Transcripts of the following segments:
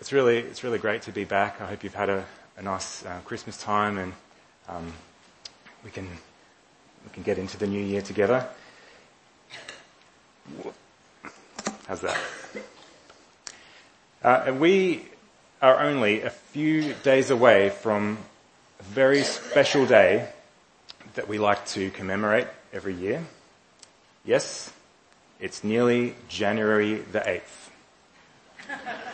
It's really, it's really great to be back. I hope you've had a, a nice uh, Christmas time and um, we can we can get into the new year together. How's that? Uh, we are only a few days away from a very special day that we like to commemorate every year. Yes, it's nearly January the 8th.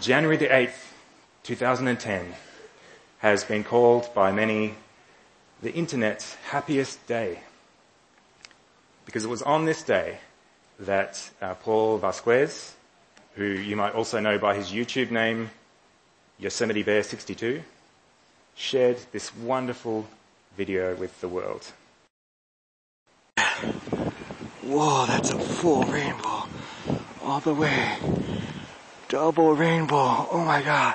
January the 8th, 2010 has been called by many the internet's happiest day. Because it was on this day that uh, Paul Vasquez, who you might also know by his YouTube name, Yosemite Bear 62, shared this wonderful video with the world. Whoa, that's a full rainbow. All the way double rainbow. Oh my god.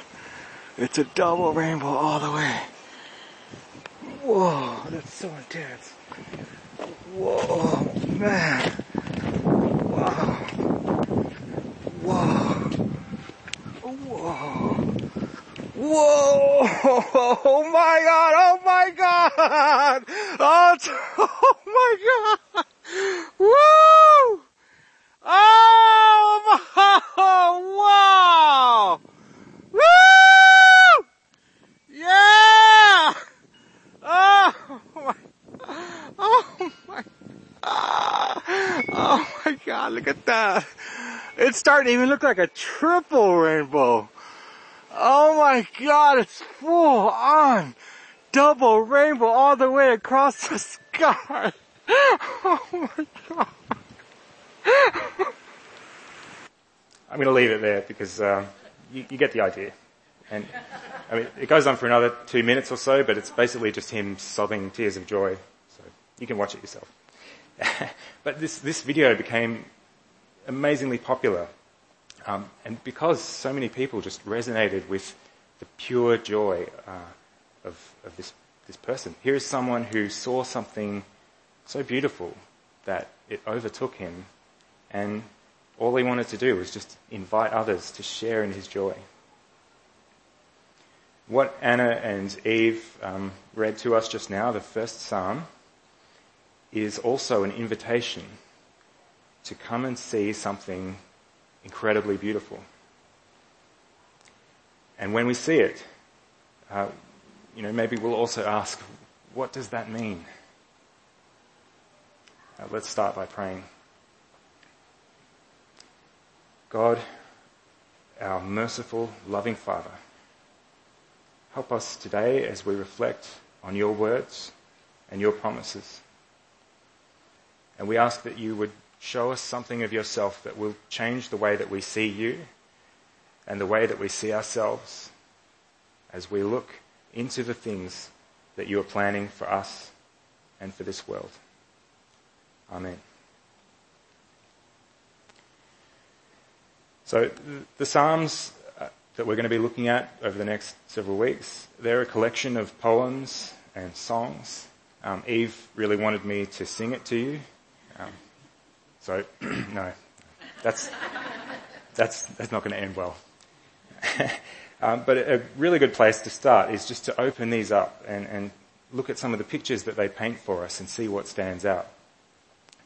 It's a double rainbow all the way. Whoa, that's so intense. Whoa, man. Wow. Whoa. Whoa. Whoa! Oh my god! Oh my god! Oh, oh my god! Woo! Oh my, wow! Woo! Yeah! Oh my, oh my, oh my god, look at that. It's starting to even look like a triple rainbow. Oh my god, it's full on double rainbow all the way across the sky. Oh my god. I'm going to leave it there because um, you, you, get the idea. And I mean, it goes on for another two minutes or so, but it's basically just him sobbing tears of joy. So you can watch it yourself. but this this video became amazingly popular, um, and because so many people just resonated with the pure joy uh, of of this this person. Here is someone who saw something so beautiful that it overtook him and all he wanted to do was just invite others to share in his joy. What Anna and Eve um, read to us just now, the first psalm, is also an invitation to come and see something incredibly beautiful. And when we see it, uh, you know, maybe we'll also ask, what does that mean? Uh, let's start by praying. God, our merciful, loving Father, help us today as we reflect on your words and your promises. And we ask that you would show us something of yourself that will change the way that we see you and the way that we see ourselves as we look into the things that you are planning for us and for this world. Amen. So the Psalms uh, that we're going to be looking at over the next several weeks, they're a collection of poems and songs. Um, Eve really wanted me to sing it to you. Um, so, no, that's, that's, that's not going to end well. um, but a really good place to start is just to open these up and, and look at some of the pictures that they paint for us and see what stands out.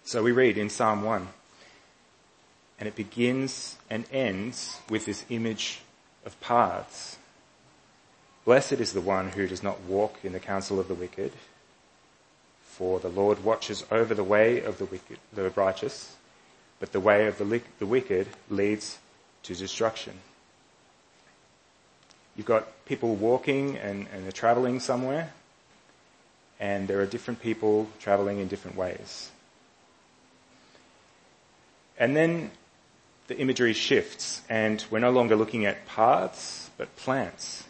So we read in Psalm 1. And it begins and ends with this image of paths. Blessed is the one who does not walk in the counsel of the wicked, for the Lord watches over the way of the wicked, the righteous, but the way of the, the wicked leads to destruction. You've got people walking and, and they're traveling somewhere, and there are different people traveling in different ways. And then the imagery shifts and we're no longer looking at paths, but plants.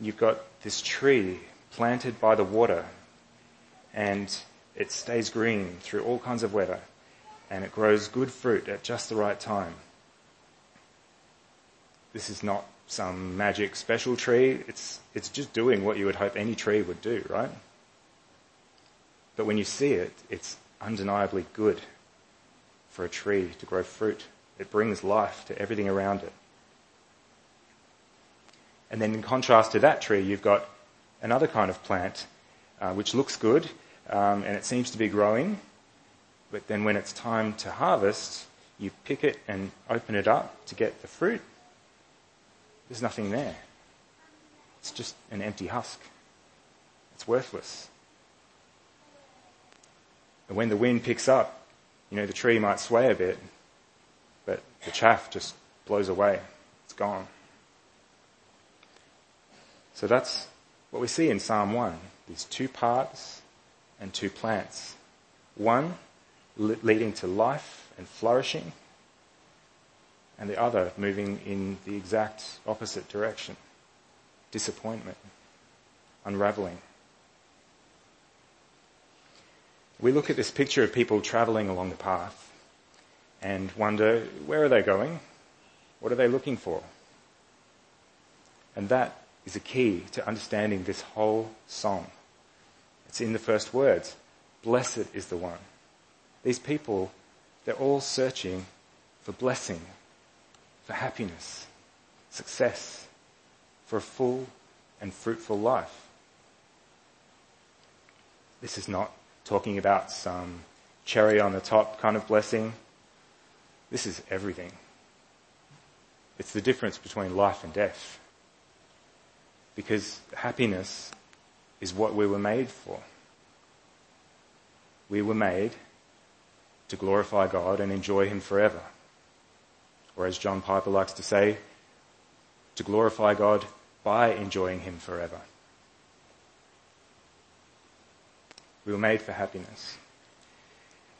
You've got this tree planted by the water and it stays green through all kinds of weather and it grows good fruit at just the right time. This is not some magic special tree. It's, it's just doing what you would hope any tree would do, right? But when you see it, it's undeniably good for a tree to grow fruit. It brings life to everything around it. And then in contrast to that tree, you've got another kind of plant, uh, which looks good, um, and it seems to be growing. But then when it's time to harvest, you pick it and open it up to get the fruit. There's nothing there. It's just an empty husk. It's worthless. And when the wind picks up, you know, the tree might sway a bit, but the chaff just blows away. It's gone. So that's what we see in Psalm 1. These two parts and two plants. One leading to life and flourishing, and the other moving in the exact opposite direction. Disappointment, unraveling. We look at this picture of people traveling along the path and wonder, where are they going? What are they looking for? And that is a key to understanding this whole song. It's in the first words. Blessed is the one. These people, they're all searching for blessing, for happiness, success, for a full and fruitful life. This is not talking about some cherry on the top kind of blessing. This is everything. It's the difference between life and death. Because happiness is what we were made for. We were made to glorify God and enjoy Him forever. Or as John Piper likes to say, to glorify God by enjoying Him forever. We were made for happiness.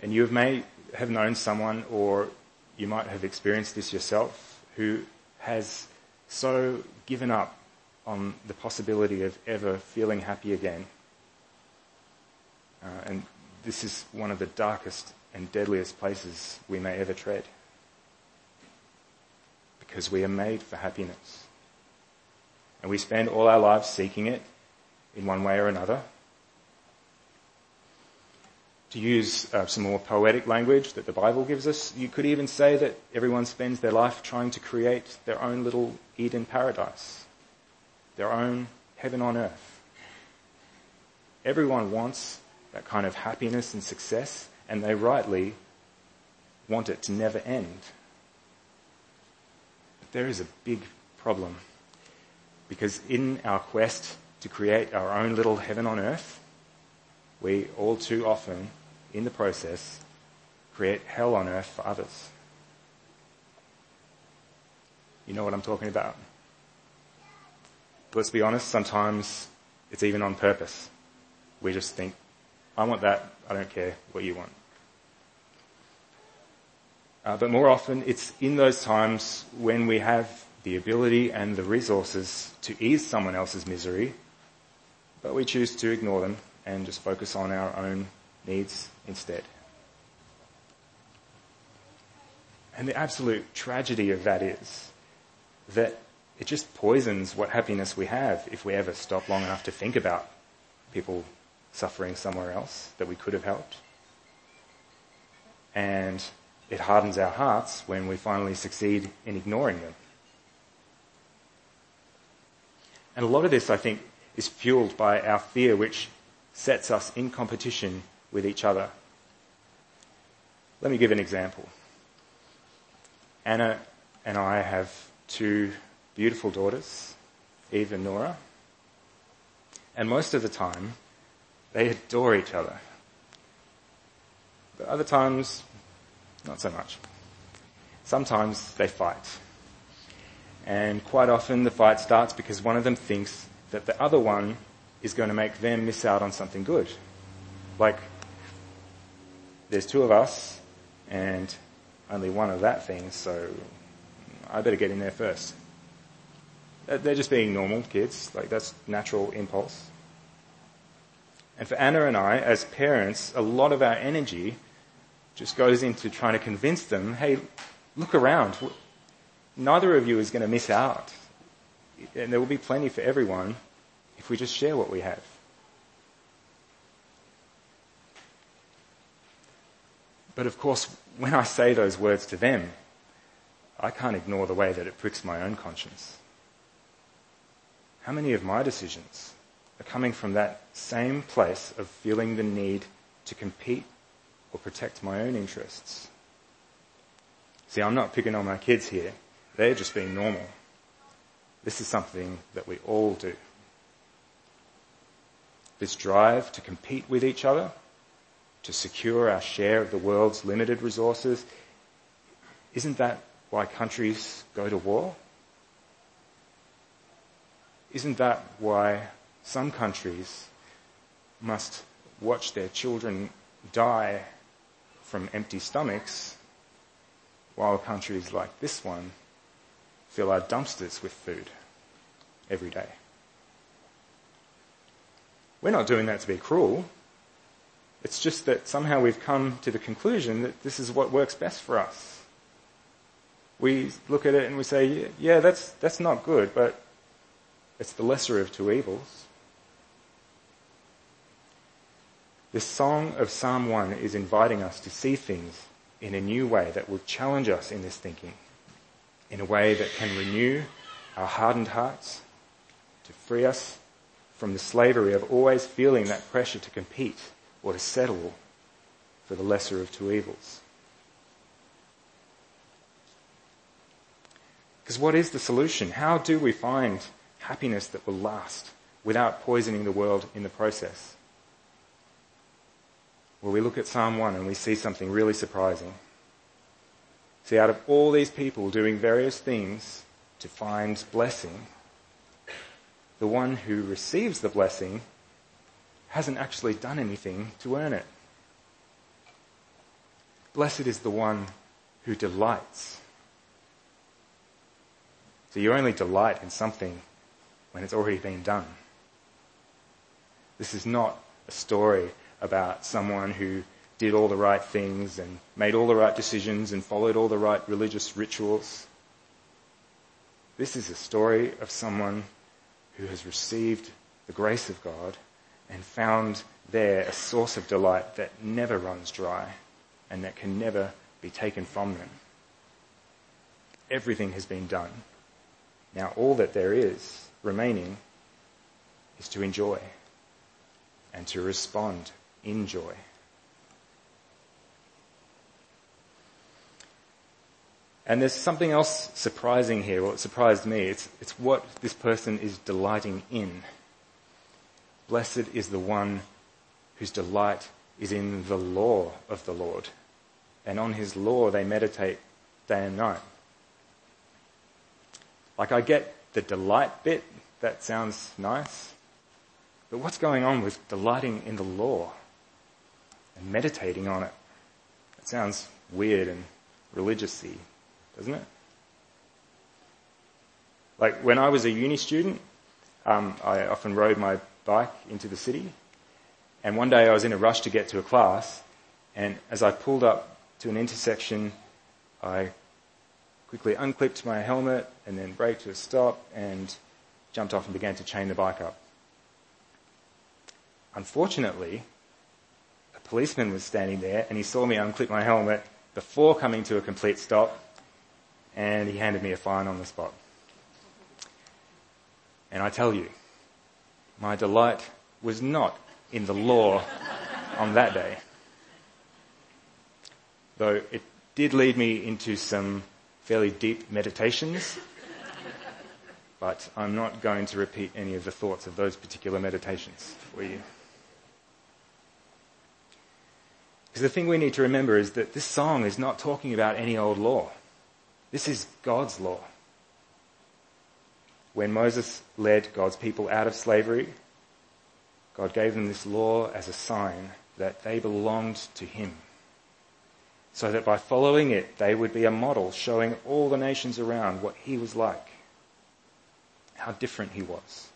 And you may have known someone, or you might have experienced this yourself, who has so given up on the possibility of ever feeling happy again. Uh, and this is one of the darkest and deadliest places we may ever tread. Because we are made for happiness. And we spend all our lives seeking it in one way or another. To use uh, some more poetic language that the Bible gives us, you could even say that everyone spends their life trying to create their own little Eden paradise their own heaven on earth. Everyone wants that kind of happiness and success, and they rightly want it to never end. But there is a big problem because in our quest to create our own little heaven on earth, we all too often, in the process, create hell on earth for others. You know what I'm talking about? Let's be honest, sometimes it's even on purpose. We just think, I want that, I don't care what you want. Uh, but more often, it's in those times when we have the ability and the resources to ease someone else's misery, but we choose to ignore them and just focus on our own needs instead. And the absolute tragedy of that is that it just poisons what happiness we have if we ever stop long enough to think about people suffering somewhere else that we could have helped. And it hardens our hearts when we finally succeed in ignoring them. And a lot of this, I think, is fueled by our fear, which sets us in competition with each other. Let me give an example. Anna and I have two beautiful daughters, Eve and Nora. And most of the time, they adore each other. But other times, not so much. Sometimes they fight. And quite often the fight starts because one of them thinks that the other one is going to make them miss out on something good. Like, there's two of us and only one of that thing, so I better get in there first. Uh, they're just being normal kids. Like that's natural impulse. And for Anna and I, as parents, a lot of our energy just goes into trying to convince them, hey, look around. Neither of you is going to miss out. And there will be plenty for everyone if we just share what we have. But of course, when I say those words to them, I can't ignore the way that it pricks my own conscience. How many of my decisions are coming from that same place of feeling the need to compete or protect my own interests? See, I'm not picking on my kids here. They're just being normal. This is something that we all do. This drive to compete with each other, to secure our share of the world's limited resources, isn't that why countries go to war? Isn't that why some countries must watch their children die from empty stomachs while countries like this one fill our dumpsters with food every day? We're not doing that to be cruel. It's just that somehow we've come to the conclusion that this is what works best for us. We look at it and we say, yeah, that's, that's not good, but it's the lesser of two evils. This song of Psalm 1 is inviting us to see things in a new way that will challenge us in this thinking, in a way that can renew our hardened hearts, to free us from the slavery of always feeling that pressure to compete or to settle for the lesser of two evils. Because what is the solution? How do we find happiness that will last without poisoning the world in the process? Well, we look at Psalm 1 and we see something really surprising. See, out of all these people doing various things to find blessing, the one who receives the blessing hasn't actually done anything to earn it. Blessed is the one who delights. So you only delight in something when it's already been done. This is not a story about someone who did all the right things and made all the right decisions and followed all the right religious rituals. This is a story of someone who has received the grace of God and found there a source of delight that never runs dry and that can never be taken from them. Everything has been done. Now all that there is remaining is to enjoy and to respond in joy. And there's something else surprising here, what surprised me. It's, it's what this person is delighting in. Blessed is the one whose delight is in the law of the Lord. And on his law they meditate day and night. Like I get the delight bit, that sounds nice. But what's going on with delighting in the law and meditating on it? It sounds weird and religious-y, doesn't it? Like when I was a uni student, um, I often rode my bike into the city, and one day I was in a rush to get to a class, and as I pulled up to an intersection, I quickly unclipped my helmet and then braked to a stop and jumped off and began to chain the bike up. Unfortunately, a policeman was standing there and he saw me unclip my helmet before coming to a complete stop and he handed me a fine on the spot. And I tell you, my delight was not in the law on that day. Though it did lead me into some fairly deep meditations, but I'm not going to repeat any of the thoughts of those particular meditations for you. Because the thing we need to remember is that this song is not talking about any old law. This is God's law. When Moses led God's people out of slavery, God gave them this law as a sign that they belonged to Him so that by following it, they would be a model showing all the nations around what he was like, how different he was.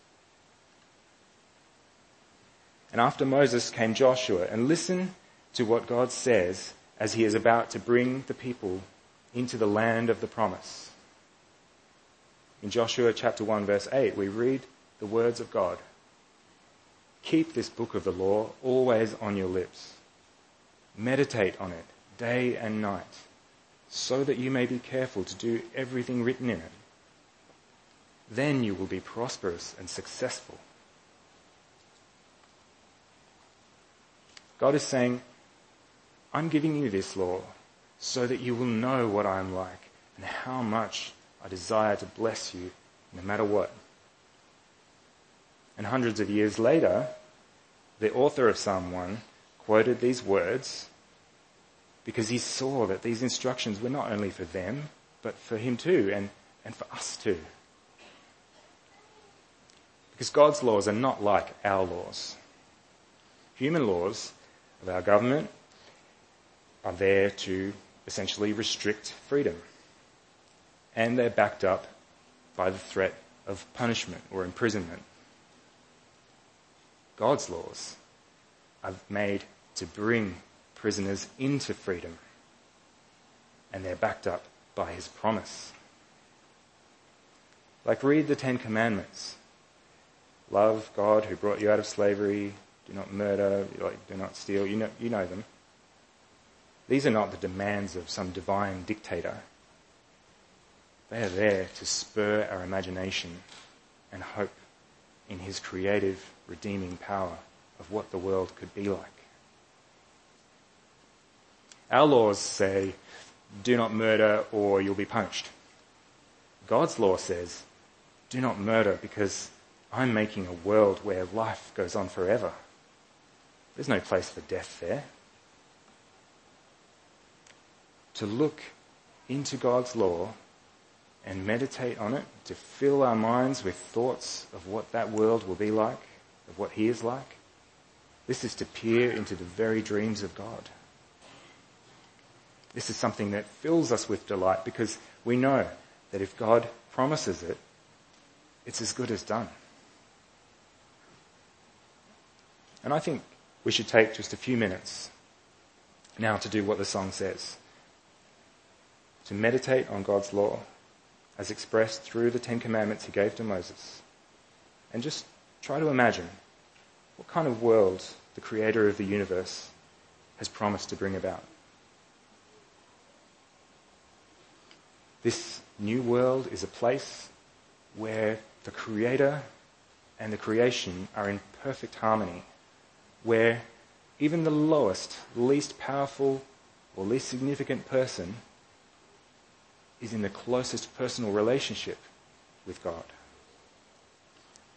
And after Moses came Joshua, and listen to what God says as he is about to bring the people into the land of the promise. In Joshua chapter 1 verse 8, we read the words of God. Keep this book of the law always on your lips. Meditate on it day and night, so that you may be careful to do everything written in it. then you will be prosperous and successful. God is saying, I'm giving you this law so that you will know what I am like and how much I desire to bless you no matter what. And hundreds of years later, the author of Psalm 1 quoted these words because he saw that these instructions were not only for them, but for him too, and, and for us too. Because God's laws are not like our laws. Human laws of our government are there to essentially restrict freedom. And they're backed up by the threat of punishment or imprisonment. God's laws are made to bring prisoners into freedom. And they're backed up by his promise. Like read the Ten Commandments. Love God who brought you out of slavery. Do not murder. Like, do not steal. You know, you know them. These are not the demands of some divine dictator. They are there to spur our imagination and hope in his creative, redeeming power of what the world could be like. Our laws say, do not murder or you'll be punished. God's law says, do not murder because I'm making a world where life goes on forever. There's no place for death there. To look into God's law and meditate on it, to fill our minds with thoughts of what that world will be like, of what He is like, this is to peer into the very dreams of God. This is something that fills us with delight because we know that if God promises it, it's as good as done. And I think we should take just a few minutes now to do what the song says. To meditate on God's law as expressed through the Ten Commandments he gave to Moses. And just try to imagine what kind of world the creator of the universe has promised to bring about. This new world is a place where the creator and the creation are in perfect harmony, where even the lowest, least powerful, or least significant person is in the closest personal relationship with God.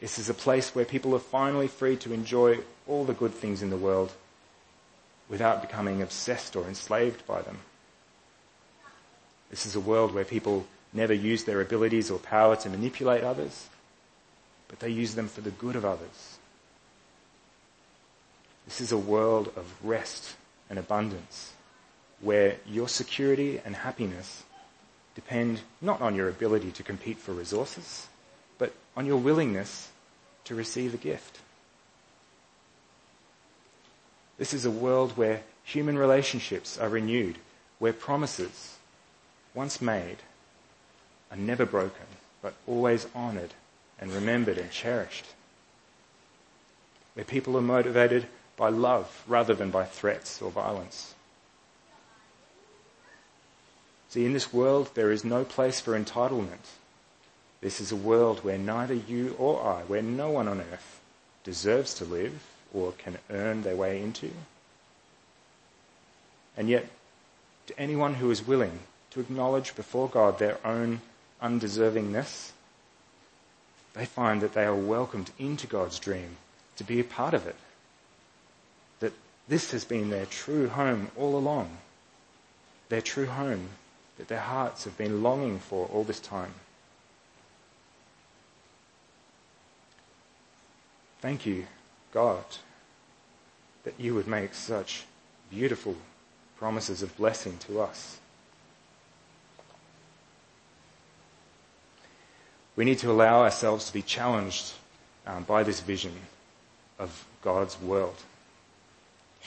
This is a place where people are finally free to enjoy all the good things in the world without becoming obsessed or enslaved by them. This is a world where people never use their abilities or power to manipulate others, but they use them for the good of others. This is a world of rest and abundance where your security and happiness depend not on your ability to compete for resources, but on your willingness to receive a gift. This is a world where human relationships are renewed, where promises, once made, are never broken, but always honoured and remembered and cherished. Where people are motivated by love rather than by threats or violence. See, in this world, there is no place for entitlement. This is a world where neither you or I, where no one on earth deserves to live or can earn their way into. And yet, to anyone who is willing to acknowledge before God their own undeservingness, they find that they are welcomed into God's dream to be a part of it. That this has been their true home all along. Their true home that their hearts have been longing for all this time. Thank you, God, that you would make such beautiful promises of blessing to us. We need to allow ourselves to be challenged um, by this vision of God's world.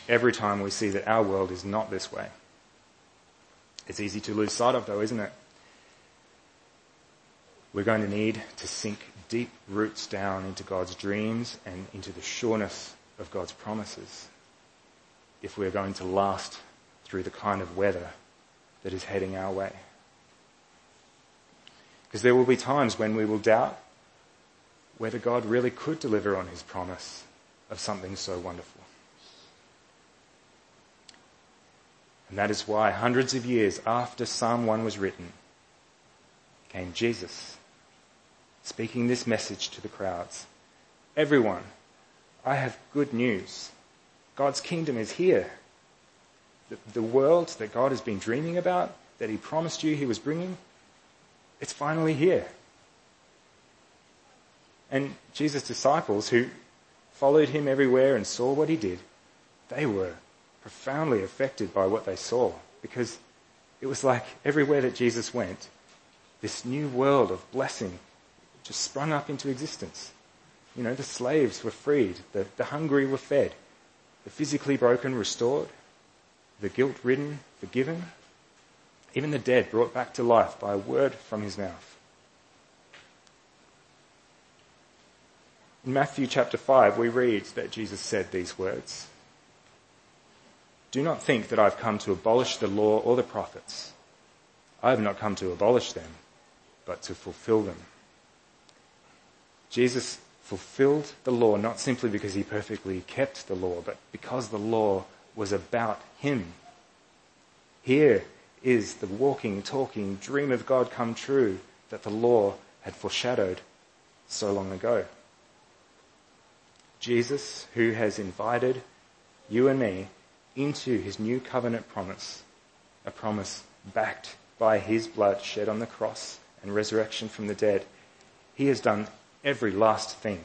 Every time we see that our world is not this way. It's easy to lose sight of though, isn't it? We're going to need to sink deep roots down into God's dreams and into the sureness of God's promises if we're going to last through the kind of weather that is heading our way. Because there will be times when we will doubt whether God really could deliver on his promise of something so wonderful. And that is why hundreds of years after Psalm 1 was written, came Jesus, speaking this message to the crowds. Everyone, I have good news. God's kingdom is here. The, the world that God has been dreaming about, that he promised you he was bringing, it's finally here. And Jesus' disciples, who followed him everywhere and saw what he did, they were profoundly affected by what they saw because it was like everywhere that Jesus went, this new world of blessing just sprung up into existence. You know, the slaves were freed, the, the hungry were fed, the physically broken restored, the guilt ridden forgiven, even the dead brought back to life by a word from his mouth. In Matthew chapter 5, we read that Jesus said these words Do not think that I've come to abolish the law or the prophets. I have not come to abolish them, but to fulfill them. Jesus fulfilled the law not simply because he perfectly kept the law, but because the law was about him. Here is the walking, talking dream of God come true that the law had foreshadowed so long ago. Jesus, who has invited you and me into his new covenant promise, a promise backed by his blood shed on the cross and resurrection from the dead, he has done every last thing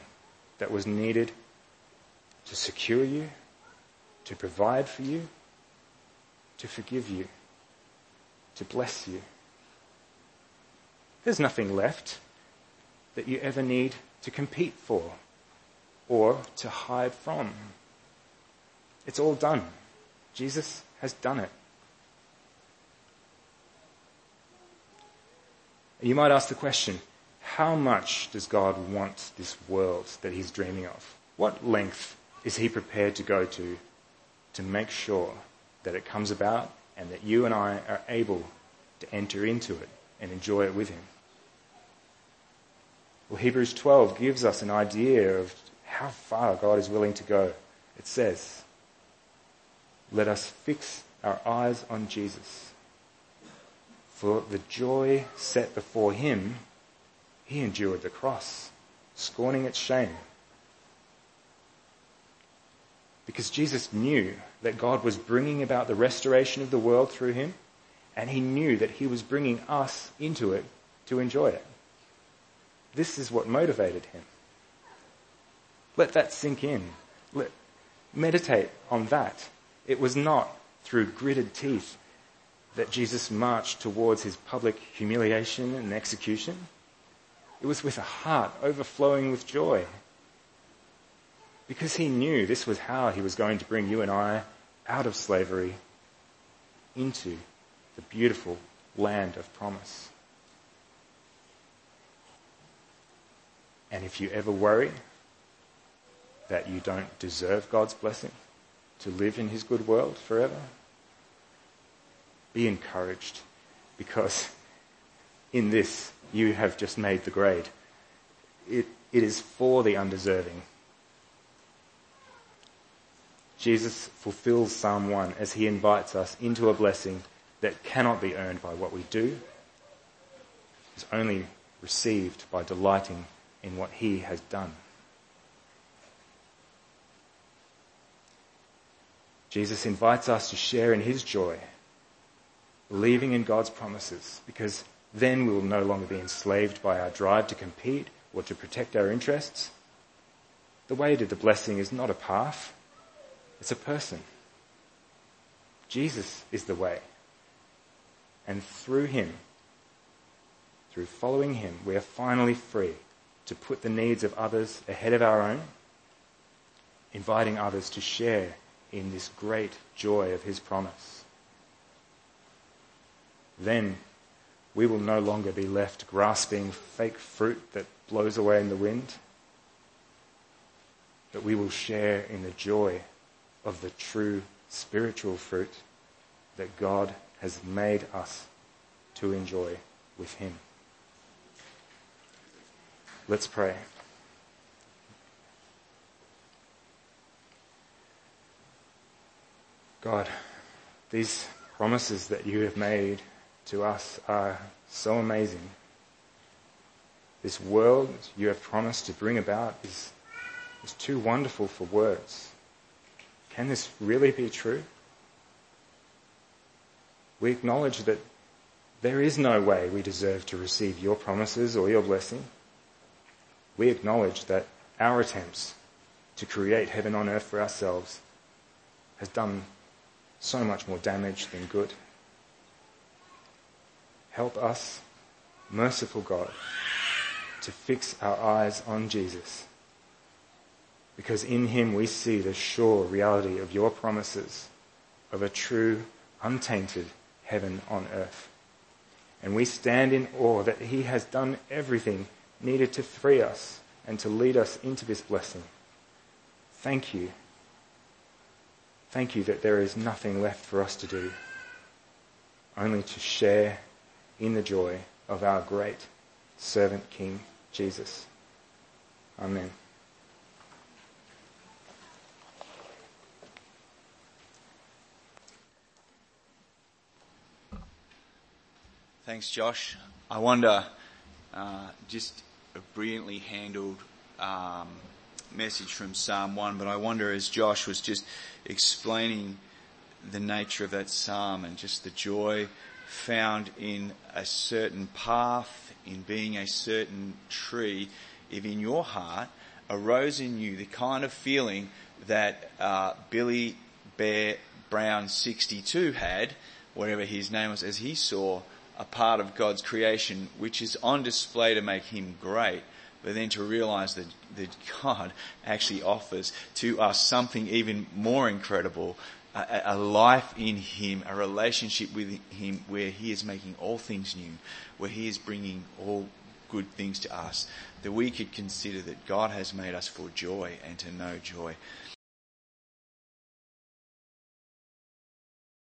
that was needed to secure you, to provide for you, to forgive you, to bless you. There's nothing left that you ever need to compete for or to hide from. It's all done. Jesus has done it. You might ask the question, how much does God want this world that he's dreaming of? What length is he prepared to go to to make sure that it comes about and that you and I are able to enter into it and enjoy it with him? Well, Hebrews 12 gives us an idea of how far God is willing to go. It says, let us fix our eyes on Jesus. For the joy set before him, he endured the cross, scorning its shame. Because Jesus knew that God was bringing about the restoration of the world through him, and he knew that he was bringing us into it to enjoy it. This is what motivated him. Let that sink in. Let, meditate on that. It was not through gritted teeth that Jesus marched towards his public humiliation and execution. It was with a heart overflowing with joy. Because he knew this was how he was going to bring you and I out of slavery into the beautiful land of promise. And if you ever worry that you don't deserve God's blessing to live in his good world forever, be encouraged because in this you have just made the grade. It, it is for the undeserving. Jesus fulfills Psalm 1 as he invites us into a blessing that cannot be earned by what we do, is only received by delighting in what he has done. Jesus invites us to share in his joy, believing in God's promises, because then we will no longer be enslaved by our drive to compete or to protect our interests. The way to the blessing is not a path, it's a person. Jesus is the way. And through him, through following him, we are finally free to put the needs of others ahead of our own, inviting others to share in this great joy of his promise. Then we will no longer be left grasping fake fruit that blows away in the wind, but we will share in the joy of the true spiritual fruit that God has made us to enjoy with Him. Let's pray. God, these promises that you have made to us are so amazing. This world you have promised to bring about is, is too wonderful for words. Can this really be true? We acknowledge that there is no way we deserve to receive your promises or your blessing. We acknowledge that our attempts to create heaven on earth for ourselves has done so much more damage than good. Help us, merciful God, to fix our eyes on Jesus. Because in him we see the sure reality of your promises of a true, untainted heaven on earth. And we stand in awe that he has done everything needed to free us and to lead us into this blessing. Thank you. Thank you that there is nothing left for us to do, only to share in the joy of our great servant King Jesus. Amen. Thanks, Josh. I wonder, uh, just a brilliantly handled um, message from Psalm 1, but I wonder as Josh was just explaining the nature of that psalm and just the joy found in a certain path, in being a certain tree, if in your heart arose in you the kind of feeling that uh, Billy Bear Brown 62 had, whatever his name was, as he saw a part of God's creation which is on display to make him great, but then to realize that, that God actually offers to us something even more incredible, a, a life in Him, a relationship with Him where He is making all things new, where He is bringing all good things to us, that we could consider that God has made us for joy and to know joy.